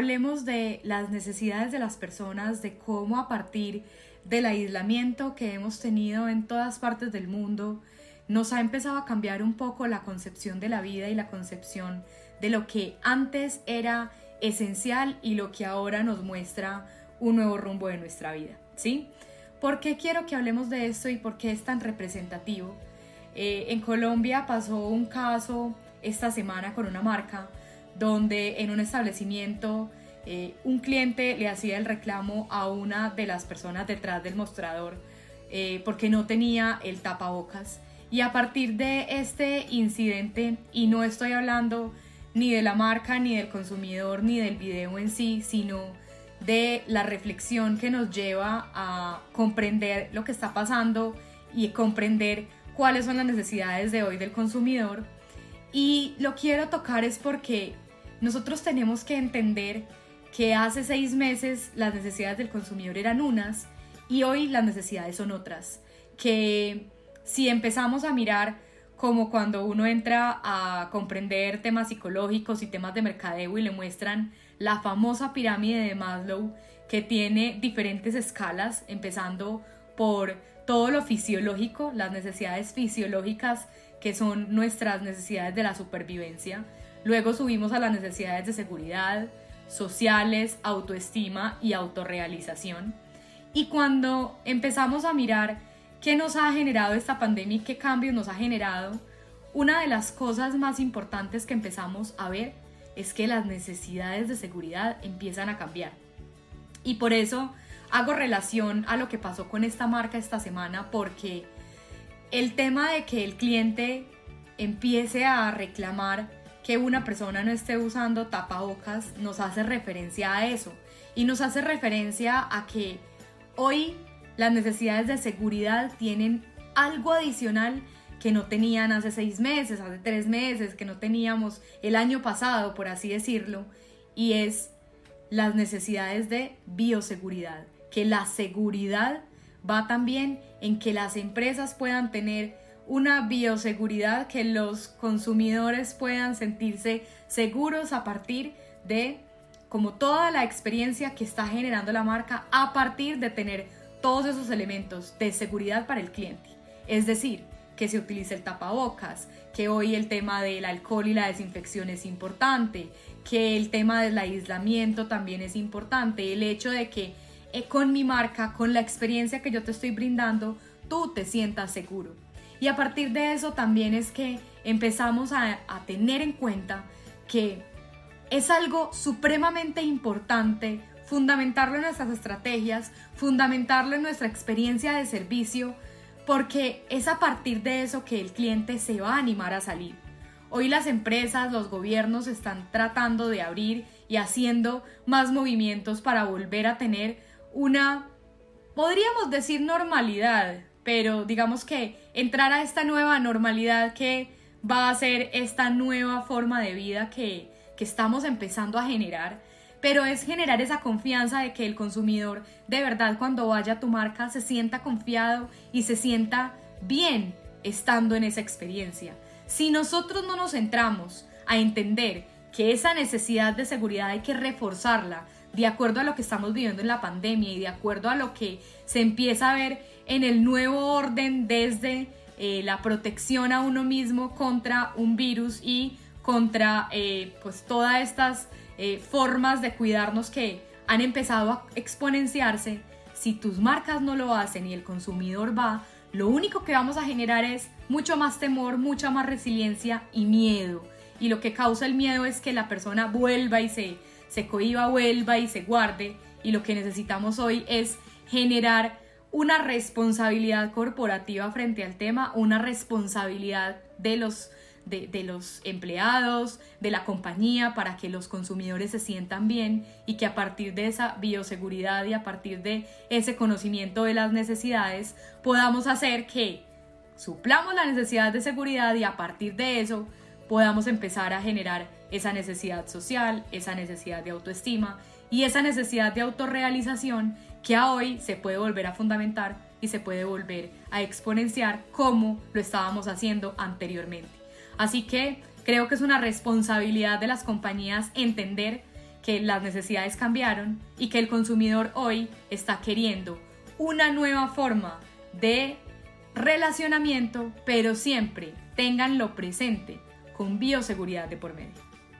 Hablemos de las necesidades de las personas, de cómo a partir del aislamiento que hemos tenido en todas partes del mundo, nos ha empezado a cambiar un poco la concepción de la vida y la concepción de lo que antes era esencial y lo que ahora nos muestra un nuevo rumbo de nuestra vida, ¿sí? ¿Por qué quiero que hablemos de esto y por qué es tan representativo? Eh, en Colombia pasó un caso esta semana con una marca donde en un establecimiento eh, un cliente le hacía el reclamo a una de las personas detrás del mostrador eh, porque no tenía el tapabocas. Y a partir de este incidente, y no estoy hablando ni de la marca, ni del consumidor, ni del video en sí, sino de la reflexión que nos lleva a comprender lo que está pasando y comprender cuáles son las necesidades de hoy del consumidor. Y lo quiero tocar es porque nosotros tenemos que entender que hace seis meses las necesidades del consumidor eran unas y hoy las necesidades son otras. Que si empezamos a mirar como cuando uno entra a comprender temas psicológicos y temas de mercadeo y le muestran la famosa pirámide de Maslow que tiene diferentes escalas, empezando por todo lo fisiológico, las necesidades fisiológicas que son nuestras necesidades de la supervivencia, Luego subimos a las necesidades de seguridad, sociales, autoestima y autorrealización. Y cuando empezamos a mirar qué nos ha generado esta pandemia y qué cambios nos ha generado, una de las cosas más importantes que empezamos a ver es que las necesidades de seguridad empiezan a cambiar. Y por eso hago relación a lo que pasó con esta marca esta semana porque el tema de que el cliente empiece a reclamar que una persona no esté usando tapabocas nos hace referencia a eso. Y nos hace referencia a que hoy las necesidades de seguridad tienen algo adicional que no tenían hace seis meses, hace tres meses, que no teníamos el año pasado, por así decirlo, y es las necesidades de bioseguridad, que la seguridad va también en que las empresas puedan tener una bioseguridad que los consumidores puedan sentirse seguros a partir de como toda la experiencia que está generando la marca a partir de tener todos esos elementos de seguridad para el cliente. Es decir, que se utilice el tapabocas, que hoy el tema del alcohol y la desinfección es importante, que el tema del aislamiento también es importante, el hecho de que eh, con mi marca, con la experiencia que yo te estoy brindando, tú te sientas seguro. Y a partir de eso también es que empezamos a, tener en cuenta que es algo supremamente importante fundamentarlo en nuestras estrategias, fundamentarlo en nuestra experiencia de servicio, porque es a partir de eso que el cliente se va a animar a salir. Hoy las empresas, los gobiernos están tratando de abrir y haciendo más movimientos para volver a tener una, podríamos decir, normalidad, pero digamos que entrar a esta nueva normalidad que va a ser esta nueva forma de vida que, que estamos empezando a generar, pero es generar esa confianza de que el consumidor de verdad cuando vaya a tu marca se sienta confiado y se sienta bien estando en esa experiencia. Si nosotros no nos centramos a entender que esa necesidad de seguridad hay que reforzarla de acuerdo a lo que estamos viviendo en la pandemia y de acuerdo a lo que se empieza a ver en el nuevo orden desde eh, la protección a uno mismo contra un virus y contra eh, pues todas estas eh, formas de cuidarnos que han empezado a exponenciarse, si tus marcas no lo hacen y el consumidor va, lo único que vamos a generar es mucho más temor, mucha más resiliencia y miedo. Y lo que causa el miedo es que la persona vuelva y se, se cohiba, vuelva y se guarde. Y lo que necesitamos hoy es generar una responsabilidad corporativa frente al tema, una responsabilidad de los, de, los empleados, de la compañía, para que los consumidores se sientan bien y que a partir de esa bioseguridad y a partir de ese conocimiento de las necesidades podamos hacer que suplamos la necesidad de seguridad y a partir de eso podamos empezar a generar esa necesidad social, esa necesidad de autoestima y esa necesidad de autorrealización que a hoy se puede volver a fundamentar y se puede volver a exponenciar como lo estábamos haciendo anteriormente. Así que creo que es una responsabilidad de las compañías entender que las necesidades cambiaron y que el consumidor hoy está queriendo una nueva forma de relacionamiento, pero siempre tenganlo presente con bioseguridad de por medio.